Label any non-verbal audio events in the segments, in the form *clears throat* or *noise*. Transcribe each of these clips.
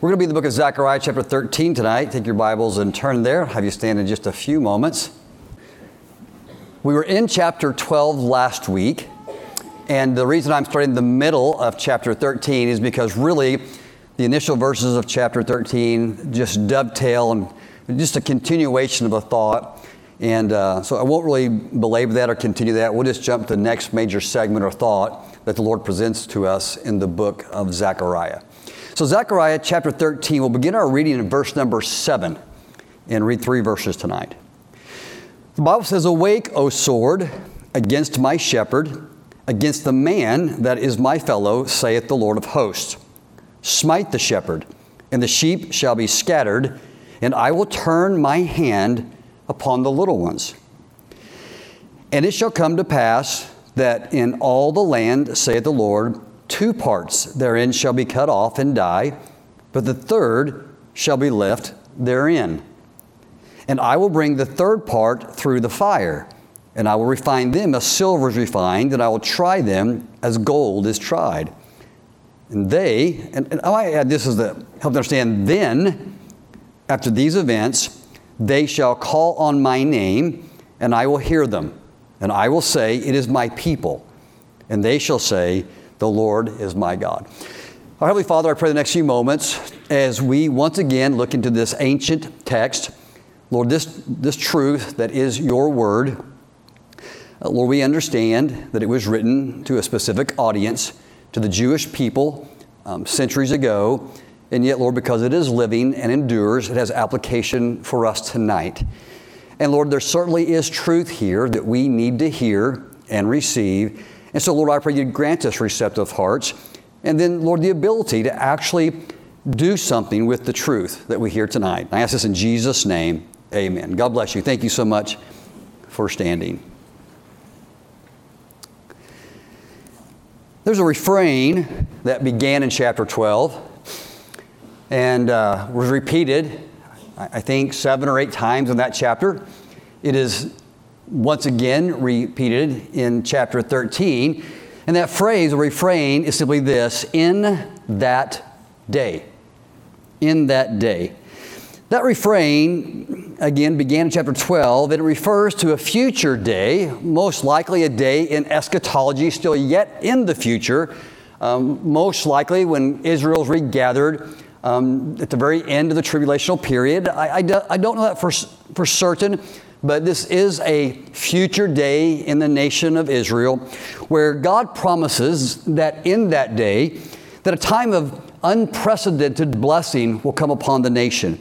We're going to be in the book of Zechariah, chapter 13 tonight. Take your Bibles and turn there. Have you stand in just a few moments. We were in chapter 12 last week, and the reason I'm starting the middle of chapter 13 is because really the initial verses of chapter 13 just dovetail and just a continuation of a thought. And uh, so I won't really belabor that or continue that. We'll just jump to the next major segment or thought that the Lord presents to us in the book of Zechariah. So, Zechariah chapter 13, we'll begin our reading in verse number 7 and read three verses tonight. The Bible says, Awake, O sword, against my shepherd, against the man that is my fellow, saith the Lord of hosts. Smite the shepherd, and the sheep shall be scattered, and I will turn my hand upon the little ones. And it shall come to pass that in all the land, saith the Lord, two parts therein shall be cut off and die, but the third shall be left therein. And I will bring the third part through the fire, and I will refine them as silver is refined, and I will try them as gold is tried. And they, and, and I might add this is to help understand, then, after these events, they shall call on my name, and I will hear them. And I will say, It is my people. And they shall say, The Lord is my God. Our Heavenly Father, I pray the next few moments as we once again look into this ancient text Lord, this, this truth that is your word, uh, Lord, we understand that it was written to a specific audience, to the Jewish people um, centuries ago, and yet, Lord, because it is living and endures, it has application for us tonight. And Lord, there certainly is truth here that we need to hear and receive. And so, Lord, I pray you grant us receptive hearts, and then, Lord, the ability to actually do something with the truth that we hear tonight. I ask this in Jesus' name. Amen. God bless you. Thank you so much for standing. There's a refrain that began in chapter 12 and uh, was repeated, I think, seven or eight times in that chapter. It is once again repeated in chapter 13. And that phrase, or refrain, is simply this in that day. In that day. That refrain, again, began in chapter 12. and It refers to a future day, most likely a day in eschatology, still yet in the future, um, most likely when Israel's regathered um, at the very end of the tribulational period. I, I, do, I don't know that for, for certain, but this is a future day in the nation of Israel where God promises that in that day, that a time of unprecedented blessing will come upon the nation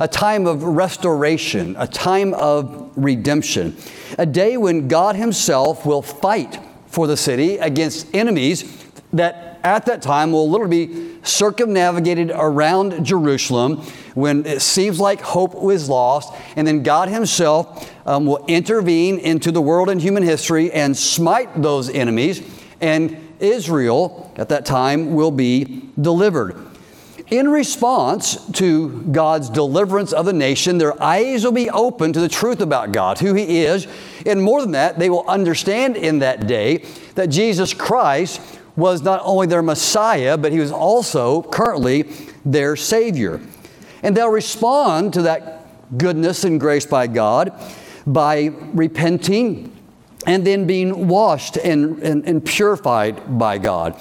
a time of restoration, a time of redemption, a day when God Himself will fight for the city against enemies that at that time will literally be circumnavigated around Jerusalem when it seems like hope was lost, and then God Himself um, will intervene into the world and human history and smite those enemies, and Israel at that time will be delivered. In response to God's deliverance of the nation, their eyes will be open to the truth about God, who He is. And more than that, they will understand in that day that Jesus Christ was not only their Messiah, but He was also currently their Savior. And they'll respond to that goodness and grace by God by repenting and then being washed and, and, and purified by God.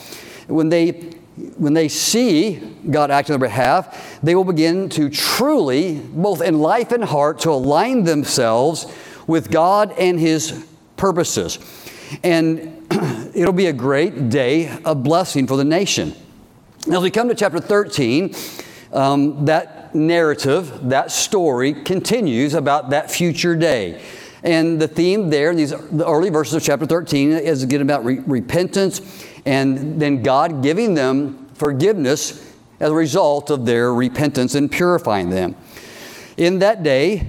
When they when they see God act on their behalf, they will begin to truly, both in life and heart, to align themselves with God and His purposes. And *clears throat* it'll be a great day of blessing for the nation. Now, as we come to chapter 13, um, that narrative, that story continues about that future day. And the theme there in these the early verses of chapter 13 is again about re- repentance and then God giving them forgiveness as a result of their repentance and purifying them. In that day,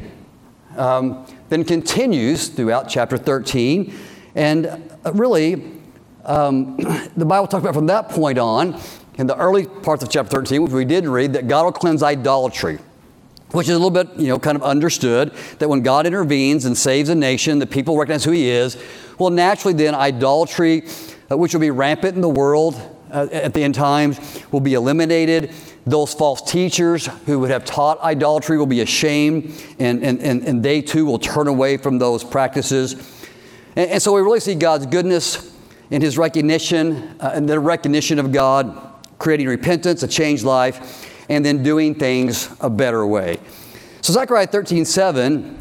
um, then continues throughout chapter 13, and uh, really, um, *clears throat* the Bible talks about from that point on, in the early parts of chapter 13, which we did read, that God will cleanse idolatry which is a little bit, you know, kind of understood that when God intervenes and saves a nation, the people recognize who He is. Well, naturally, then idolatry uh, which will be rampant in the world uh, at the end times, will be eliminated. those false teachers who would have taught idolatry will be ashamed, and, and, and, and they too will turn away from those practices. And, and so we really see God's goodness in his recognition, uh, and the recognition of God, creating repentance, a changed life, and then doing things a better way. So Zechariah 13 7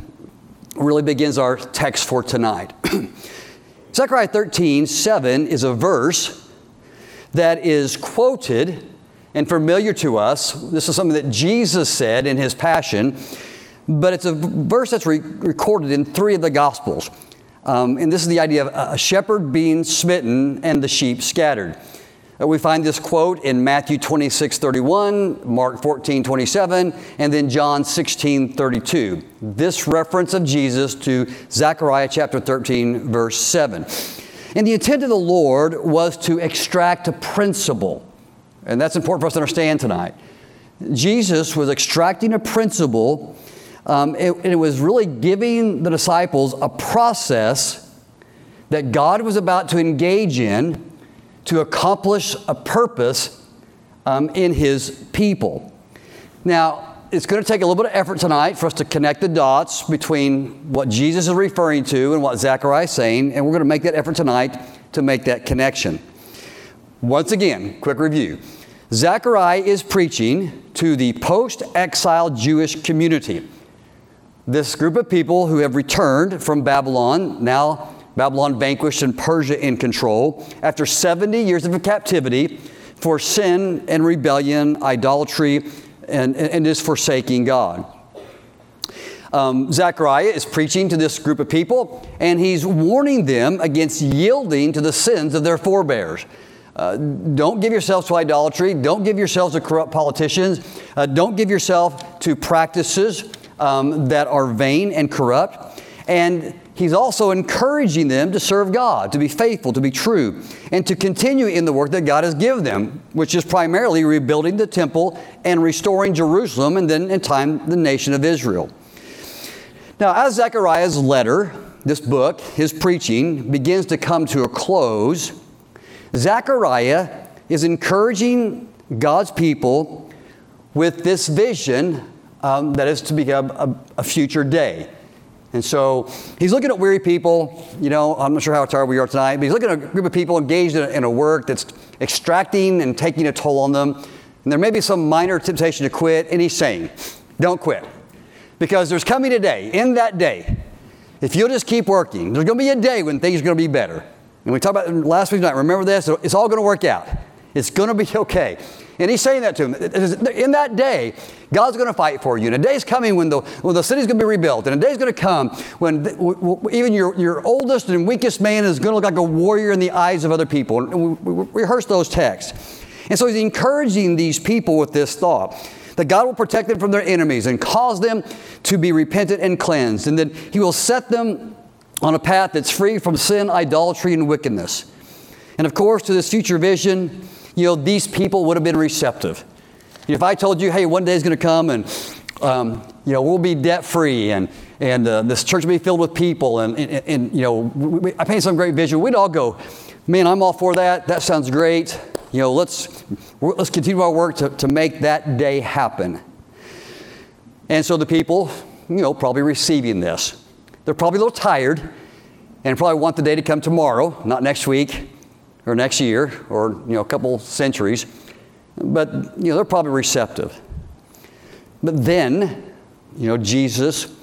really begins our text for tonight. *clears throat* Zechariah 13 7 is a verse that is quoted and familiar to us. This is something that Jesus said in his passion, but it's a verse that's re- recorded in three of the Gospels. Um, and this is the idea of a shepherd being smitten and the sheep scattered. Uh, we find this quote in Matthew 26, 31, Mark 14, 27, and then John 16, 32. This reference of Jesus to Zechariah chapter 13, verse 7. And the intent of the Lord was to extract a principle. And that's important for us to understand tonight. Jesus was extracting a principle, um, and it was really giving the disciples a process that God was about to engage in to accomplish a purpose um, in his people. Now, it's going to take a little bit of effort tonight for us to connect the dots between what Jesus is referring to and what Zechariah is saying, and we're going to make that effort tonight to make that connection. Once again, quick review. Zechariah is preaching to the post exile Jewish community. This group of people who have returned from Babylon, now Babylon vanquished and Persia in control after 70 years of captivity for sin and rebellion, idolatry, and, and is forsaking God. Um, Zechariah is preaching to this group of people, and he's warning them against yielding to the sins of their forebears. Uh, don't give yourselves to idolatry. Don't give yourselves to corrupt politicians. Uh, don't give yourself to practices um, that are vain and corrupt. And he's also encouraging them to serve God, to be faithful, to be true, and to continue in the work that God has given them, which is primarily rebuilding the temple and restoring Jerusalem, and then in time, the nation of Israel. Now, as Zechariah's letter, this book, his preaching, begins to come to a close, Zechariah is encouraging God's people with this vision um, that is to become a, a future day. And so he's looking at weary people. You know, I'm not sure how tired we are tonight, but he's looking at a group of people engaged in a, in a, work that's extracting and taking a toll on them. And there may be some minor temptation to quit, and he's saying, don't quit. Because there's coming a day, in that day, if you'll just keep working, there's going to be a day when things are going to be better. And we talked about last week's night, remember this? It's all going to work out. It's going to be okay. And he's saying that to him. In that day, God's going to fight for you. And a day's coming when the, when the city's going to be rebuilt. And a day's going to come when even your, your oldest and weakest man is going to look like a warrior in the eyes of other people. And we, we rehearse those texts. And so he's encouraging these people with this thought that God will protect them from their enemies and cause them to be repentant and cleansed. And that he will set them on a path that's free from sin, idolatry, and wickedness. And of course, to this future vision, you know, these people would have been receptive. If I told you, hey, one day is going to come and, um, you know, we'll be debt free and, and uh, this church will be filled with people and, and, and you know, we, I paint some great vision, we'd all go, man, I'm all for that. That sounds great. You know, let's, let's continue our work to, to make that day happen. And so the people, you know, probably receiving this. They're probably a little tired and probably want the day to come tomorrow, not next week or next year or you know a couple centuries. But you know they're probably receptive. But then you know jesus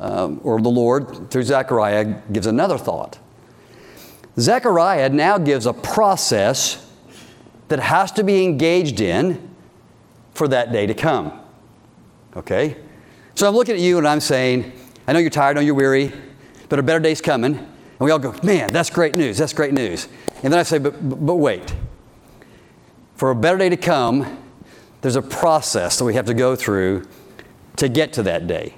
um, or the lord through zechariah gives another thought. Zechariah now gives a process that has to be engaged in for that day to come. Okay? So i'm looking at you and i'm saying i know you're tired i know you're weary but a better day's coming. And we all go man that's great news that's great news and then I say, but, but wait. For a better day to come, there's a process that we have to go through to get to that day.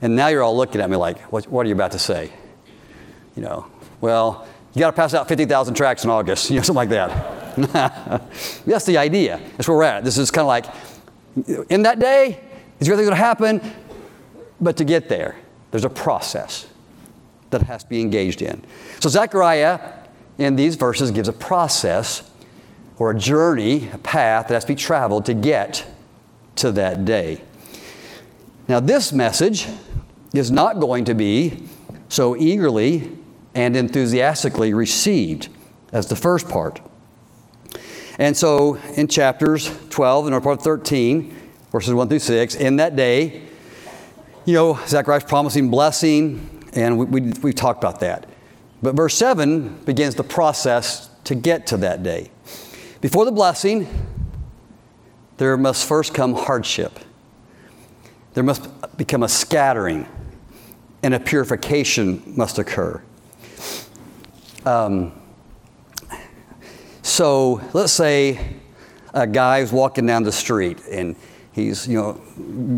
And now you're all looking at me like, what, what are you about to say? You know, well, you got to pass out 50,000 tracts in August, *laughs* you know, something like that. *laughs* That's the idea. That's where we're at. This is kind of like, in that day, is everything going to happen? But to get there, there's a process that has to be engaged in. So Zechariah in these verses gives a process or a journey, a path that has to be traveled to get to that day. Now, this message is not going to be so eagerly and enthusiastically received as the first part. And so, in chapters 12 and part 13, verses 1 through 6, in that day, you know, Zechariah's promising blessing, and we, we, we've talked about that. But verse 7 begins the process to get to that day. Before the blessing, there must first come hardship. There must become a scattering, and a purification must occur. Um, so let's say a guy guy's walking down the street and he's you know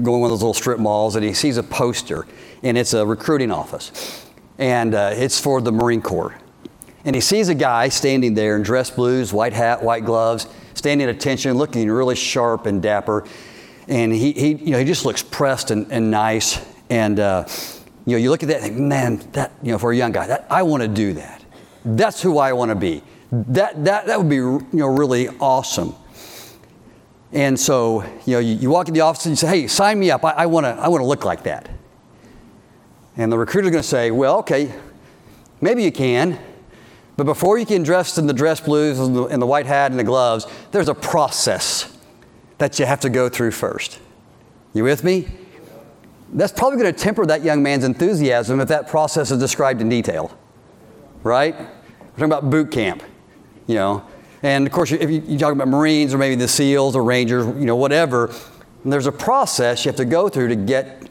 going one of those little strip malls and he sees a poster and it's a recruiting office and uh, it's for the Marine Corps. And he sees a guy standing there in dress blues, white hat, white gloves, standing at attention, looking really sharp and dapper. And he, he, you know, he just looks pressed and, and nice. And uh, you know, you look at that and think, man, that, you know, for a young guy, that, I want to do that. That's who I want to be. That, that, that would be you know, really awesome. And so, you know, you, you walk in the office and you say, hey, sign me up. I, I want to I wanna look like that. And the recruiter's going to say, well, okay, maybe you can. But before you can dress in the dress blues and the, and the white hat and the gloves, there's a process that you have to go through first. You with me? That's probably going to temper that young man's enthusiasm if that process is described in detail. Right? We're talking about boot camp, you know. And of course, if you, you talk about Marines or maybe the SEALs or Rangers, you know, whatever, there's a process you have to go through to get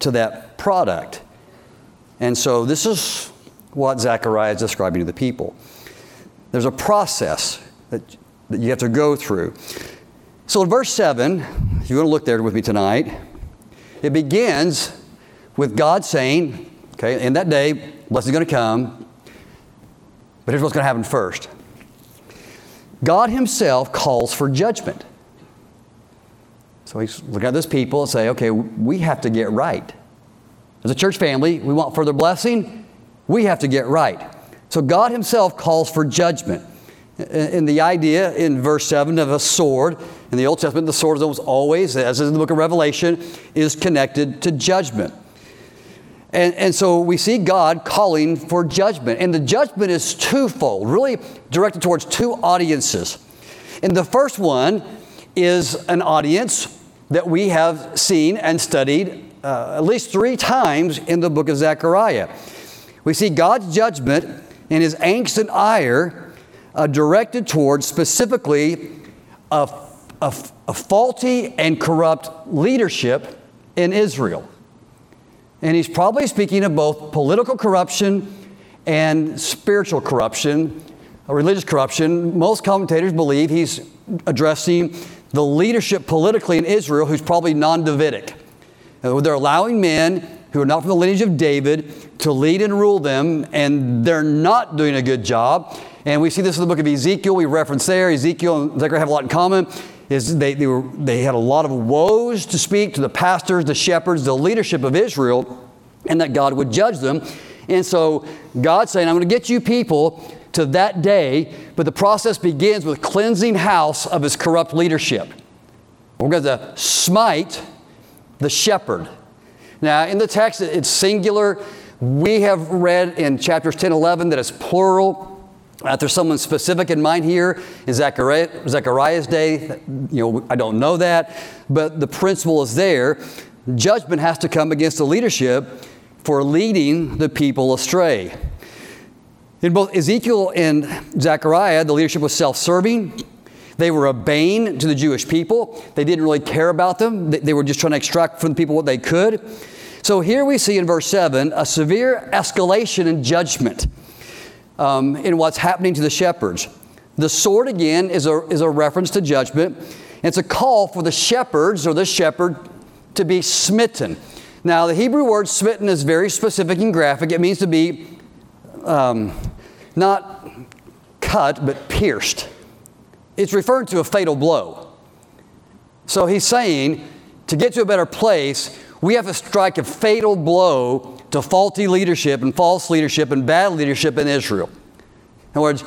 to that product. And so this is what Zechariah is describing to the people. There's a process that, that you have to go through. So in verse 7, if you want to look there with me tonight, it begins with God saying, okay, in that day, blessing is going to come, but here's what's going to happen first. God Himself calls for judgment. So he's looking at this people and say, okay, we have to get right. As a church family, we want further blessing, we have to get right. So God Himself calls for judgment. And the idea in verse 7 of a sword, in the Old Testament, the sword is almost always, as in the book of Revelation, is connected to judgment. And, and so we see God calling for judgment. And the judgment is twofold, really directed towards two audiences. And the first one is an audience that we have seen and studied uh, at least three times in the book of Zechariah. We see God's judgment and his angst and ire uh, directed towards specifically a, a, a faulty and corrupt leadership in Israel. And he's probably speaking of both political corruption and spiritual corruption, religious corruption. Most commentators believe he's addressing the leadership politically in Israel who's probably non Davidic. Uh, they're allowing men who are not from the lineage of David to lead and rule them, and they're not doing a good job. And we see this in the book of Ezekiel. We reference there. Ezekiel and Zechariah have a lot in common. Is they, they, were, they had a lot of woes to speak to the pastors, the shepherds, the leadership of Israel, and that God would judge them. And so God's saying, I'm going to get you people to that day, but the process begins with cleansing house of his corrupt leadership. We're going to smite the shepherd. Now, in the text, it's singular. We have read in chapters 10 11 that it's plural. Uh, there's someone specific in mind here in Zechariah, Zechariah's day. You know, I don't know that, but the principle is there. Judgment has to come against the leadership for leading the people astray. In both Ezekiel and Zechariah, the leadership was self serving they were a bane to the Jewish people. They didn't really care about them. They were just trying to extract from the people what they could. So here we see in verse 7 a severe escalation in judgment um, in what's happening to the shepherds. The sword, again, is a, is a reference to judgment. It's a call for the shepherds or the shepherd to be smitten. Now, the Hebrew word smitten is very specific and graphic. It means to be um, not cut, but pierced it's referring to a fatal blow. So he's saying to get to a better place, we have to strike a fatal blow to faulty leadership and false leadership and bad leadership in Israel. In other words,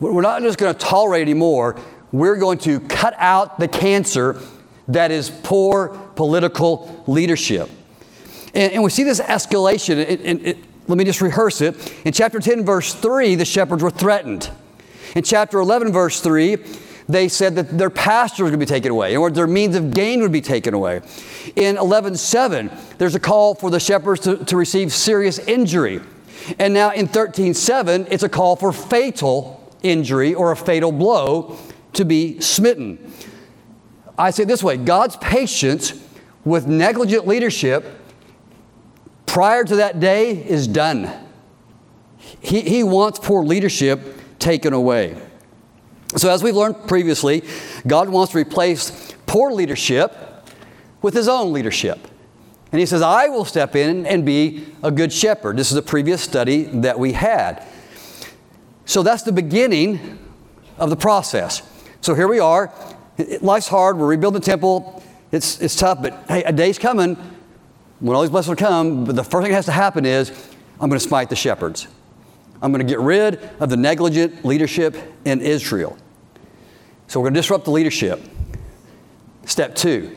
we're not just going to tolerate anymore, we're going to cut out the cancer That is poor political leadership. And, and we see this escalation. It, it, it, let me just rehearse it. In chapter 10, verse 3, the shepherds were threatened. In chapter 11, verse 3, they said that their pastures would be taken away, or their means of gain would be taken away. In 11.7, there's a call for the shepherds to, to receive serious injury. And now in 13.7, it's a call for fatal injury or a fatal blow to be smitten. I say this way God's patience with negligent leadership prior to that day is done. He, he wants poor leadership taken away. So, as we've learned previously, God wants to replace poor leadership with His own leadership. And He says, I will step in and be a good shepherd. This is a previous study that we had. So, that's the beginning of the process. So, here we are. Life's hard. We're rebuilding the temple. It's, it's tough, but hey, a day's coming when all these blessings will come. But the first thing that has to happen is I'm going to smite the shepherds. I'm going to get rid of the negligent leadership in Israel. So we're going to disrupt the leadership. Step two.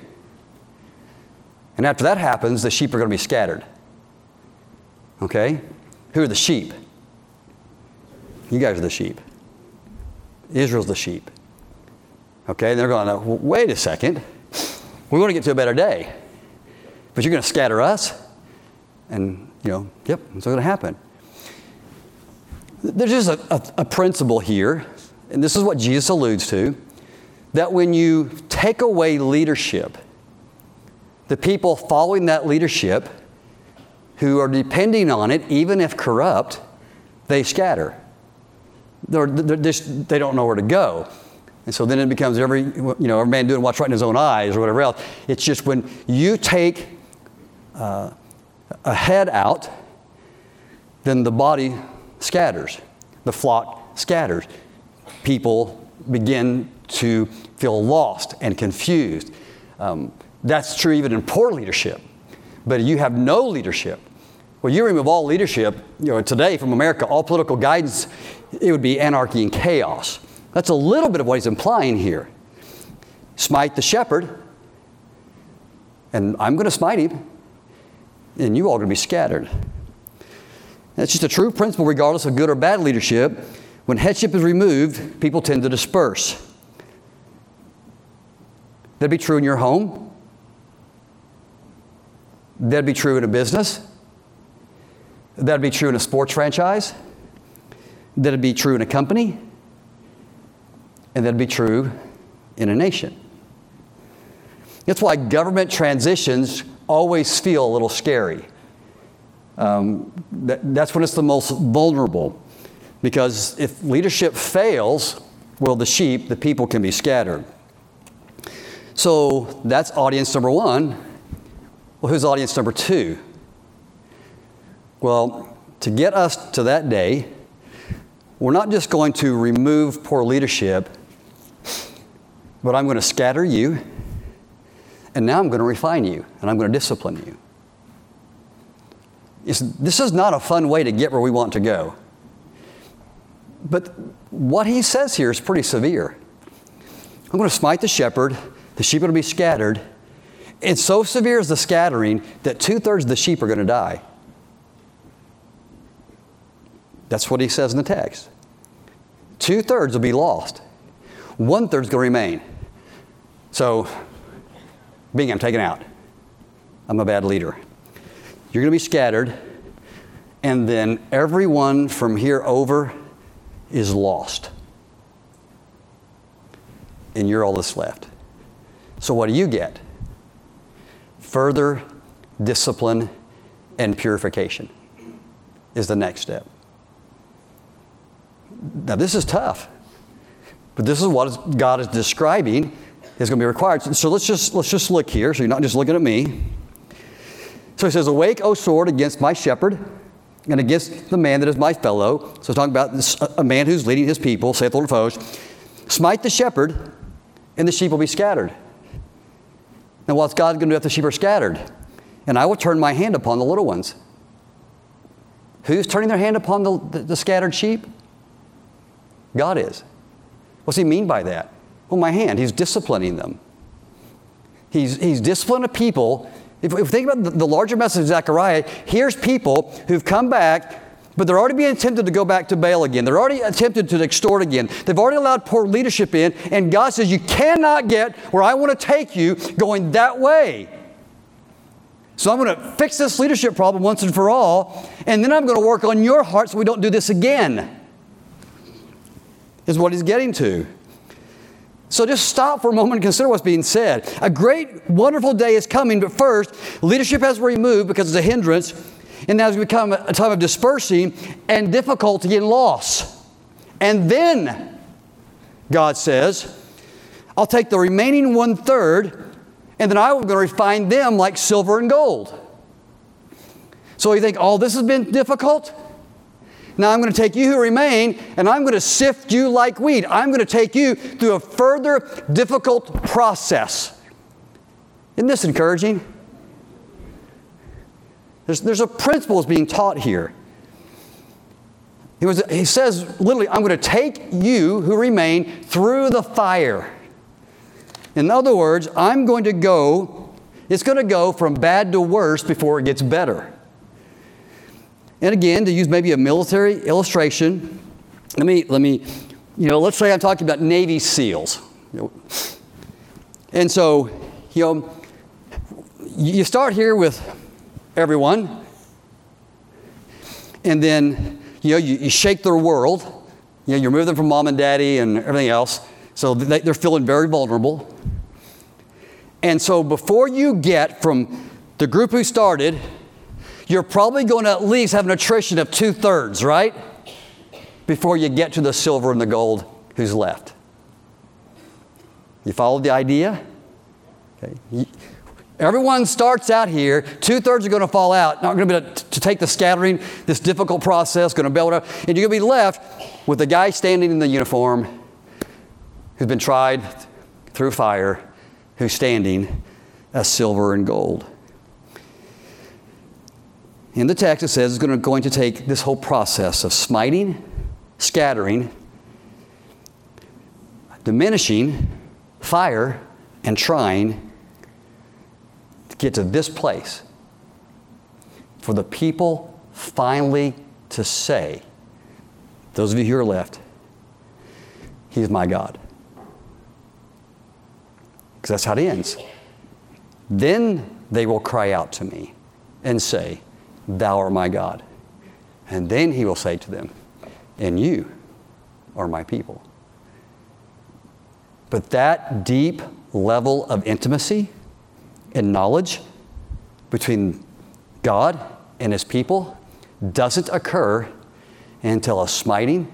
And after that happens, the sheep are going to be scattered. Okay? Who are the sheep? You guys are the sheep. Israel's the sheep. Okay? And they're going, well, wait a second. We want to get to a better day. But you're going to scatter us? And, you know, yep, what's going to happen. There's just a, a, a principle here, and this is what Jesus alludes to that when you take away leadership, the people following that leadership who are depending on it, even if corrupt, they scatter. They're, they're just, they don't know where to go. And so then it becomes every, you know, every man doing what's right in his own eyes or whatever else. It's just when you take uh, a head out, then the body scatters. The flock scatters. People begin to feel lost and confused. Um, that's true even in poor leadership. But you have no leadership. Well, you remove all leadership, you know, today from America, all political guidance, it would be anarchy and chaos. That's a little bit of what he's implying here. Smite the shepherd, and I'm going to smite him, and you all are going to be scattered. That's just a true principle, regardless of good or bad leadership. When headship is removed, people tend to disperse. That'd be true in your home. That'd be true in a business. That'd be true in a sports franchise. That'd be true in a company. And that'd be true in a nation. That's why government transitions always feel a little scary. Um, that, that's when it's the most vulnerable. Because if leadership fails, well, the sheep, the people can be scattered. So that's audience number one. Well, who's audience number two? Well, to get us to that day, we're not just going to remove poor leadership, but I'm going to scatter you, and now I'm going to refine you, and I'm going to discipline you this is not a fun way to get where we want to go. But what he says here is pretty severe. I'm going to smite the shepherd, the sheep are going to be scattered. And so severe is the scattering that two thirds of the sheep are going to die. That's what he says in the text. Two thirds will be lost, one third is going to remain. So, being I'm taken out. I'm a bad leader. You're going to be scattered, and then everyone from here over is lost. And you're all that's left. So, what do you get? Further discipline and purification is the next step. Now, this is tough, but this is what God is describing is going to be required. So let's just let's just look here. So you're not just looking at me. So he says, Awake, O sword, against my shepherd and against the man that is my fellow. So talking about this, a man who's leading his people, saith the Lord of hosts. Smite the shepherd, and the sheep will be scattered. Now, what's God going to do if the sheep are scattered? And I will turn my hand upon the little ones. Who's turning their hand upon the, the, the scattered sheep? God is. What's he mean by that? Well, my hand. He's disciplining them. He's, he's disciplined a people. If, we think about the, the larger message of Zechariah, here's people who've come back, but they're already being tempted to go back to Baal again. They're already attempted to extort again. They've already allowed poor leadership in, and God says, You cannot get where I want to take you going that way. So I'm going to fix this leadership problem once and for all, and then I'm going to work on your heart so we don't do this again. Is what he's getting to. So just stop for a moment and consider what's being said. A great, wonderful day is coming, but first, leadership has removed because it's a hindrance, and now it's become a time of dispersing and difficulty and loss. And then, God says, I'll take the remaining one third, and then I'm going to refine them like silver and gold. So you think, oh, this has been difficult? Now I'm going to take you who remain and I'm going to sift you like wheat. I'm going to take you through a further difficult process. Isn't this encouraging? There's, there's a principle that's being taught here. He, was, he says literally, I'm going to take you who remain through the fire. In other words, I'm going to go, it's going to go from bad to worse before it gets better. And again, to use maybe a military illustration, let me, let me, you know, let's say I'm talking about Navy SEALs. And so, you know, you start here with everyone, and then, you know, you, you shake their world. You know, you remove them from mom and daddy and everything else. So they, they're feeling very vulnerable. And so before you get from the group who started you're probably going to at least have an attrition of two thirds, right? Before you get to the silver and the gold who's left. You follow the idea? Okay. Everyone starts out here. Two thirds are going to fall out. Not going to be able to take the scattering, this difficult process, going to build up, and you're going to be left with the guy standing in the uniform who's been tried through fire, who's standing as silver and gold. In the text, it says it's going to, take this whole process of smiting, scattering, diminishing, fire, and trying to get to this place for the people finally to say, those of you who are left, He's my God. Because that's how it ends. Then they will cry out to me and say, Thou art my God. And then he will say to them, And you are my people. But that deep level of intimacy and knowledge between God and his people doesn't occur until a smiting,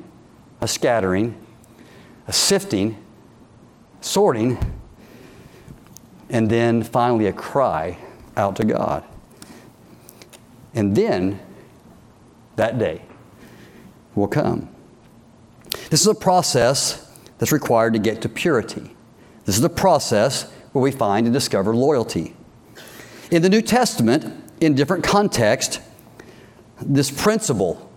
a scattering, a sifting, sorting, and then finally a cry out to God. And then that day will come. This is a process that's required to get to purity. This is a process where we find and discover loyalty. In the New Testament, in different contexts, this principle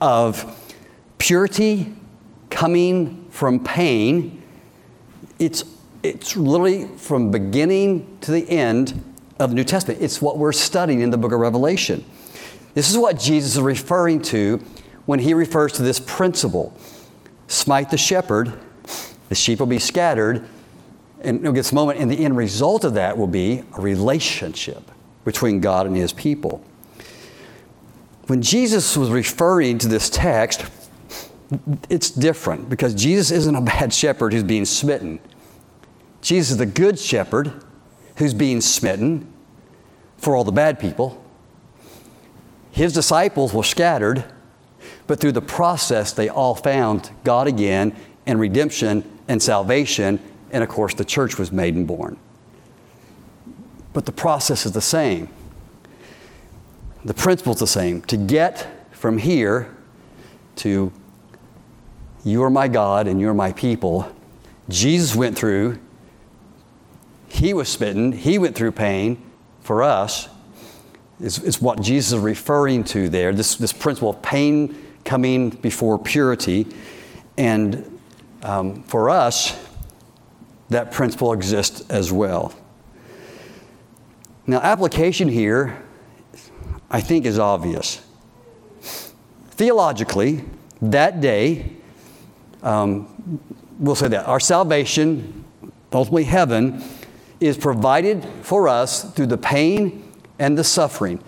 of purity coming from pain, it's, it's literally from beginning to the end of the New Testament. It's what we're studying in the book of Revelation. This is what Jesus is referring to when he refers to this principle smite the shepherd, the sheep will be scattered, and at this moment, and the end result of that will be a relationship between God and his people. When Jesus was referring to this text, it's different because Jesus isn't a *laughs* bad shepherd who's being smitten. Jesus is the good shepherd who's being smitten for all the bad people. His disciples were scattered, but through the process, they all found God again and redemption and salvation, and of course, the church was made and born. But the process is the same. The principle is the same. To get from here to you are my God and you're my people, Jesus went through, he was smitten, he went through pain, for us is, is what Jesus is referring to there this, this principle of pain coming before purity. And um, for us, that principle exists as well. Now, application here, I think, is obvious. Theologically, that day, um, we'll say that our salvation, ultimately heaven, is provided for us through the pain and the suffering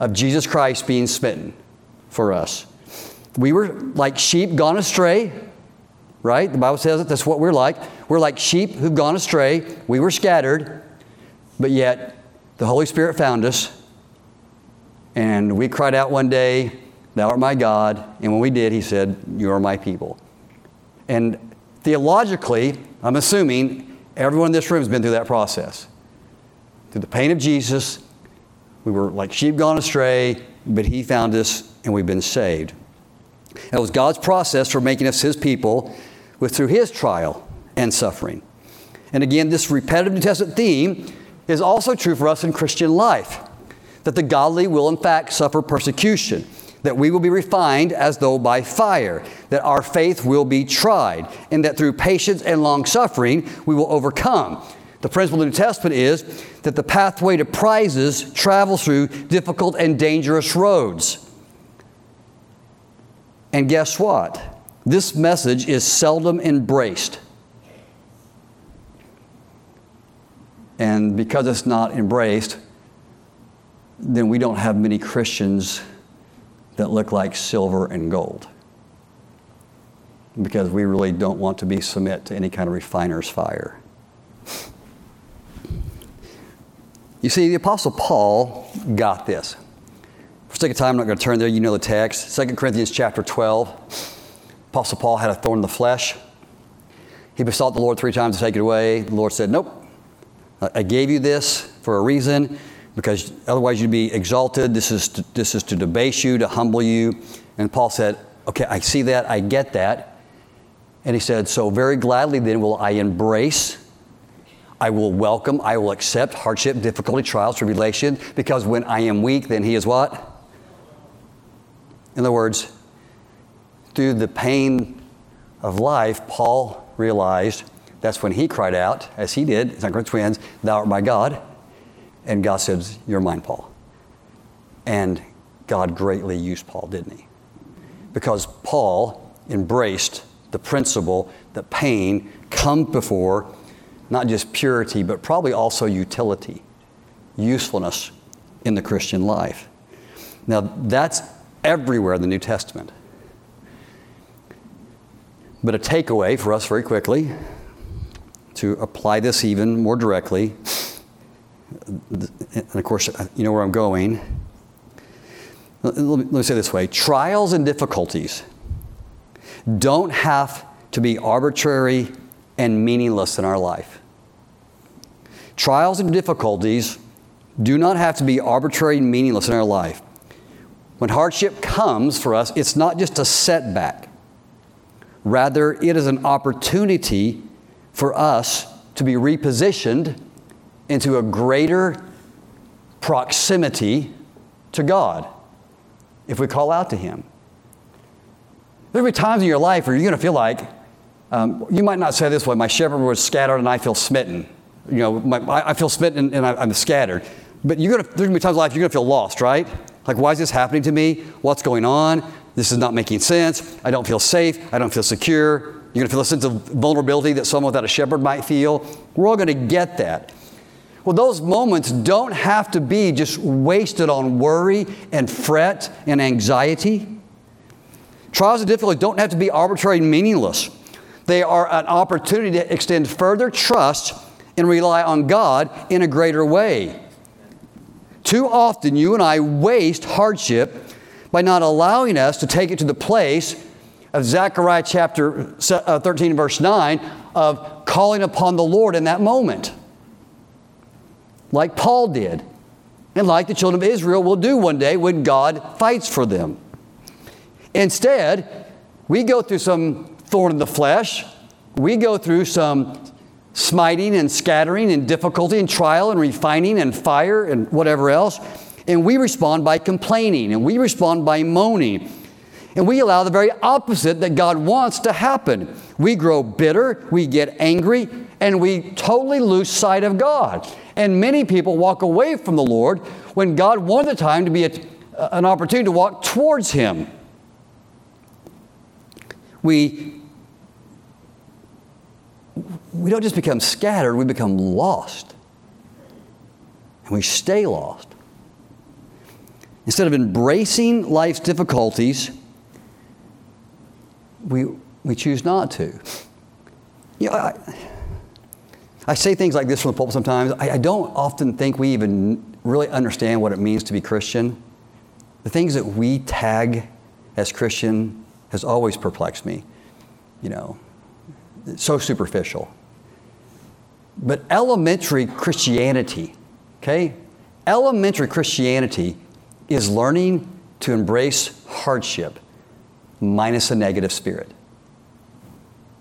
of Jesus Christ being smitten for us. We were like sheep gone astray, right? The Bible says it, that's what we're like. We're like sheep who've gone astray. We were scattered, but yet the Holy Spirit found us, and we cried out one day, Thou art my God. And when we did, He said, You are my people. And theologically, I'm assuming everyone in this room has been through that process. Through the pain of Jesus, we were like sheep gone astray, but He found us and we've been saved. That was God's process for making us His people with through His trial and suffering. And again, this repetitive New Testament theme is also true for us in Christian life that the godly will, in fact, suffer persecution, that we will be refined as though by fire, that our faith will be tried, and that through patience and long suffering we will overcome. The principle of the New Testament is that the pathway to prizes travels through difficult and dangerous roads. And guess what? This message is seldom embraced. And because it's not embraced, then we don't have many Christians that look like silver and gold. Because we really don't want to be submit to any kind of refiner's fire. You see, the Apostle Paul got this. For sake of time, I'm not going to turn there. You know the text. 2 Corinthians chapter 12. Apostle Paul had a thorn in the flesh. He besought the Lord three times to take it away. The Lord said, Nope. I gave you this for a reason because otherwise you'd be exalted. This is to, this is to debase you, to humble you. And Paul said, Okay, I see that, I get that. And he said, So very gladly then will I embrace, I will welcome, I will accept hardship, difficulty, trials, tribulation, because when I am weak, then he is what? In other words, through the pain of life, Paul realized that's when he cried out, as he did, Second twins, Thou art my God. And God says, You're mine, Paul. And God greatly used Paul, didn't he? Because Paul embraced the principle that pain comes before not just purity, but probably also utility, usefulness in the Christian life. Now, that's everywhere in the New Testament. But a takeaway for us very quickly to apply this even more directly, and of course, you know where I'm going. Let me, let me say this way trials and difficulties don't have to be arbitrary and meaningless in our life. Trials and difficulties do not have to be arbitrary and meaningless in our life. When hardship comes for us, it's not just a setback. Rather, it is an opportunity for us to be repositioned into a greater proximity to God if we call out to Him. There'll be times in your life where you're going to feel like, um, you might not say this way, my shepherd was scattered and I feel smitten. You know, my, I feel smitten and I, am scattered. But you're gonna, there's going to be times in life you're going to feel lost, right? Like, why is this happening to me? What's going on? This is not making sense. I don't feel safe. I don't feel secure. You're going to feel a sense of vulnerability that someone without a shepherd might feel. We're all going to get that. Well, those moments don't have to be just wasted on worry and fret and anxiety. Trials and difficulties don't have to be arbitrary and meaningless. They are an opportunity to extend further trust and rely on God in a greater way. Too often, you and I waste hardship by not allowing us to take it to the place of Zechariah chapter uh, 13, verse 9, of calling upon the Lord in that moment, like Paul did, and like the children of Israel will do one day when God fights for them. Instead, we go through some thorn in the flesh, we go through some smiting and scattering and difficulty and trial and refining and fire and whatever else. And we respond by complaining and we respond by moaning. And we allow the very opposite that God wants to happen. We grow bitter, we get angry, and we totally lose sight of God. And many people walk away from the Lord when God wanted the time to be a, an opportunity to walk towards Him. We, we don't just become scattered, we become lost. And we stay lost. Instead of embracing life's difficulties, we, we choose not to. You know, I, I say things like this from the pulpit sometimes. I, I don't often think we even really understand what it means to be Christian. The things that we tag as Christian has always perplexed me. You know, it's so superficial. But elementary Christianity, okay? Elementary Christianity is learning to embrace hardship minus a negative spirit.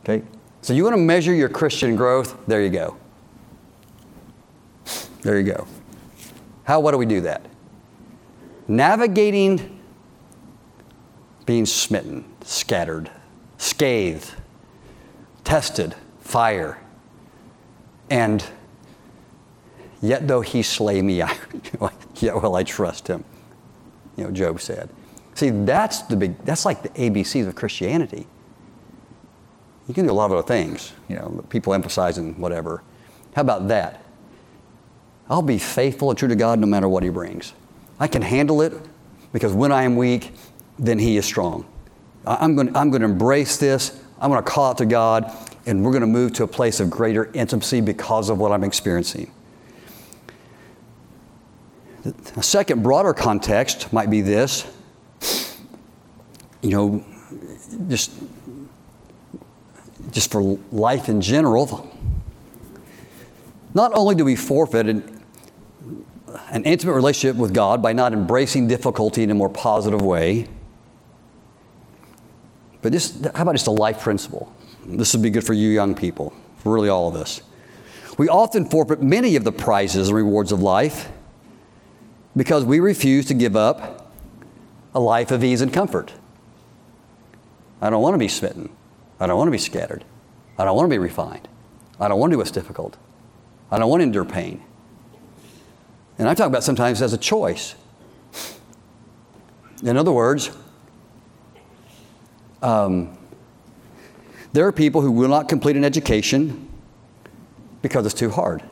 Okay? So you want to measure your Christian growth? There you go. There you go. How what do we do that? Navigating being smitten, scattered, scathed, tested, fire, and yet though he slay me, *laughs* I, yet will I trust him. You know, Job said. See, that's the big, that's like the ABCs of Christianity. You can do a lot of other things, you know, people emphasizing whatever. How about that? I'll be faithful and true to God no matter what He brings. I can handle it because when I am weak, then He is strong. I'm going, I'm going to embrace this. I'm going to call out to God, and we're going to move to a place of greater intimacy because of what I'm experiencing. A second, broader context might be this you know, just just for life in general, not only do we forfeit an, an intimate relationship with God by not embracing difficulty in a more positive way, but this, how about just a life principle? This would be good for you young people, for really all of us. We often forfeit many of the prizes and rewards of life because we refuse to give up a life of ease and comfort. I don't want to be smitten. I don't want to be scattered. I don't want to be refined. I don't want to do what's difficult. I don't want to endure pain. And I'm talking about sometimes as a choice. In other words, um, there are people who will not complete an education because it's too hard.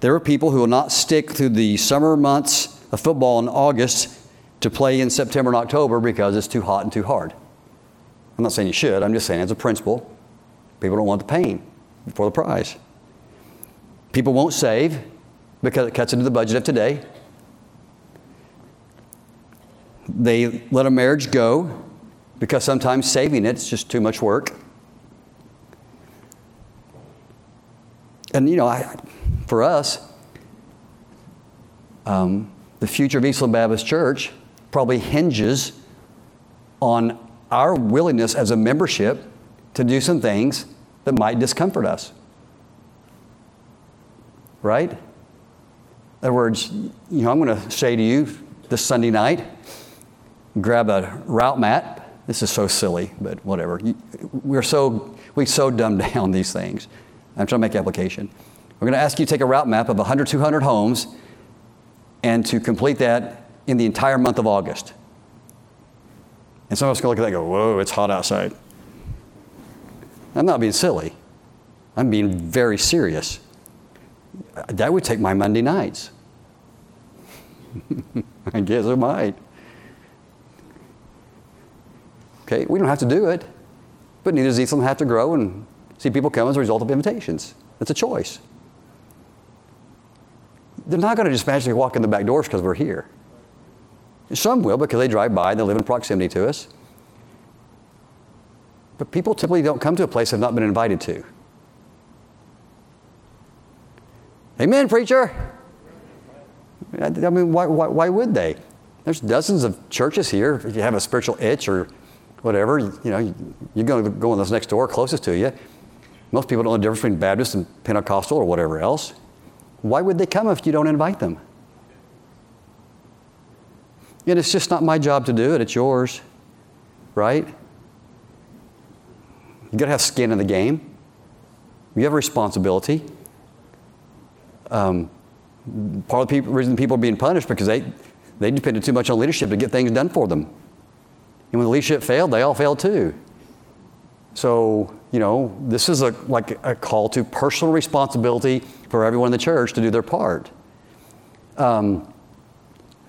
There are people who will not stick through the summer months of football in August to play in September and October because it's too hot and too hard. I'm not saying you should, I'm just saying as a principle, people don't want the pain for the prize. People won't save because it cuts into the budget of today. They let a marriage go because sometimes saving it is just too much work. And you know, I, for us, um, the future of Eastland Baptist Church probably hinges on our willingness as a membership to do some things that might discomfort us. Right? In other words, you know, I'm going to say to you this Sunday night, grab a route map. This is so silly, but whatever. We're so, we so dumb *laughs* down these things. I'm trying to make application. We're going to ask you to take a route map of 100, 200 homes and to complete that in the entire month of August. And some of us can look at that and go, whoa, it's hot outside. I'm not being silly. I'm being very serious. That would take my Monday nights. *laughs* I guess it might. Okay, we don't have to do it, but neither does Eastland have to grow and see people come as a result of invitations. It's a choice. They're not going to just magically walk in the back doors because we're here. Some will because they drive by and they live in proximity to us. But people typically don't come to a place they've not been invited to. Amen, preacher. I mean, why, why, why, would they? There's dozens of churches here. If you have a spiritual itch or whatever, you know, you're going to go in this next door closest to you. Most people don't know the difference between Baptist and Pentecostal or whatever else. Why would they come if you don't invite them? And it's just not my job to do it, it's yours, right? You gotta have skin in the game. You have a responsibility. Um, part of the people, reason people are being punished because they, they depended too much on leadership to get things done for them. And when the leadership failed, they all failed too. So, you know, this is a, like a call to personal responsibility for everyone in the church to do their part. Um,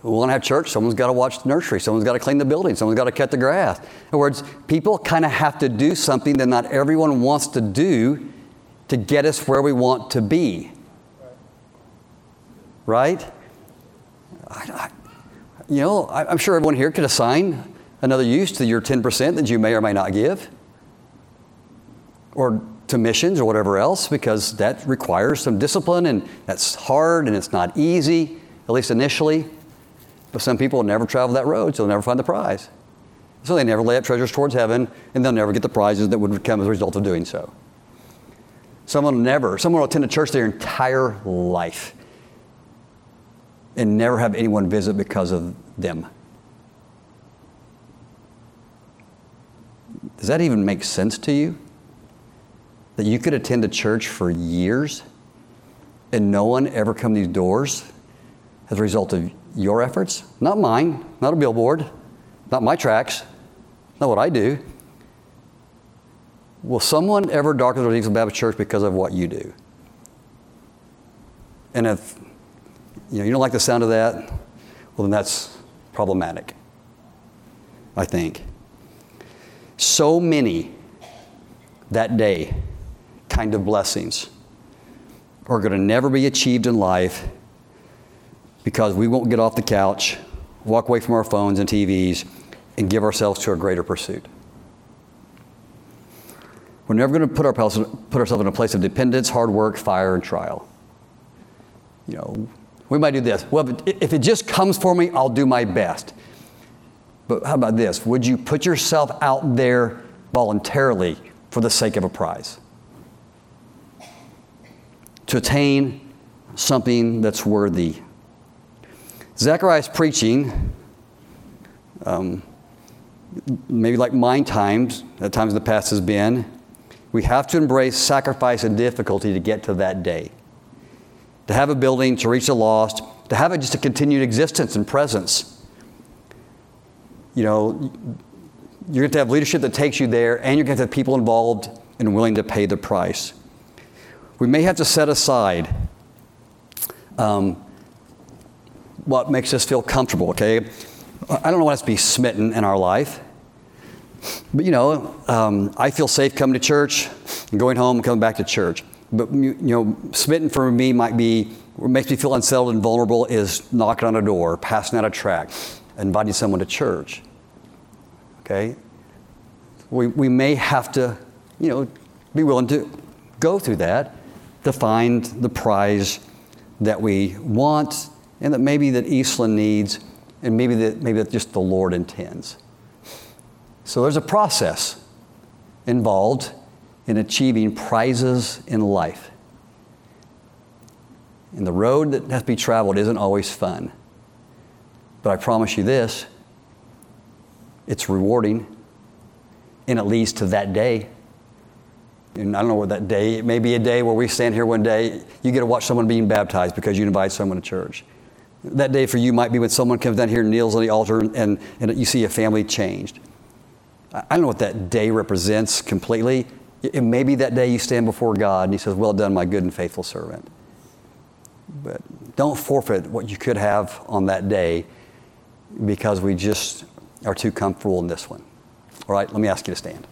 we want to have church, someone's got to watch the nursery, someone's got to clean the building, someone's got to cut the grass. In other words, people kind of have to do something that not everyone wants to do to get us where we want to be. Right? I, I, you know, I, am sure everyone here could assign another use to your 10% that you may or may not give, or to missions or whatever else, because that requires some discipline and that's hard and it's not easy, at least initially. But some people will never travel that road, so they'll never find the prize. So they never lay up treasures towards heaven, and they'll never get the prizes that would come as a result of doing so. Someone will never, someone will attend a church their entire life and never have anyone visit because of them. Does that even make sense to you? That you could attend a church for years and no one ever come to these doors as a result of your efforts, not mine, not a billboard, not my tracts, not what I do. Will someone ever darken the Eastland Baptist Church because of what you do? And if you, know, you don't like the sound of that, well, then that's problematic, I think. So many that day kind of blessings are going to never be achieved in life because we won't get off the couch, walk away from our phones and TVs, and give ourselves to a greater pursuit. We're never going to put, ourselves, put ourselves in a place of dependence, hard work, fire, and trial. You know, we might do this. Well, if it just comes for me, I'll do my best. But how about this? Would you put yourself out there voluntarily for the sake of a prize? To attain something that's worthy Zechariah's preaching, um, maybe like mine times, at times in the past has been, we have to embrace sacrifice and difficulty to get to that day. To have a building, to reach the lost, to have it just a continued existence and presence. You know, you're going to have leadership that takes you there, and you're going to have people involved and willing to pay the price. We may have to set aside um, what makes us feel comfortable, okay? I don't what has to be smitten in our life. But you know, um, I feel safe coming to church, going home, coming back to church. But you know, smitten for me might be what makes me feel unsettled and vulnerable is knocking on a door, passing out a tract, inviting someone to church. Okay? We, we may have to, you know, be willing to go through that to find the prize that we want and that maybe that Eastland needs, and maybe that maybe that just the Lord intends. So there's a process involved in achieving prizes in life. And the road that has to be traveled isn't always fun. But I promise you this it's rewarding, and it leads to that day. And I don't know what that day, it may be a day where we stand here one day, you get to watch someone being baptized because you invite someone to church. That day for you might be when someone comes down here and kneels on the altar and, and you see a family changed. I don't know what that day represents completely. It may be that day you stand before God and He says, Well done, my good and faithful servant. But don't forfeit what you could have on that day because we just are too comfortable in this one. All right, let me ask you to stand.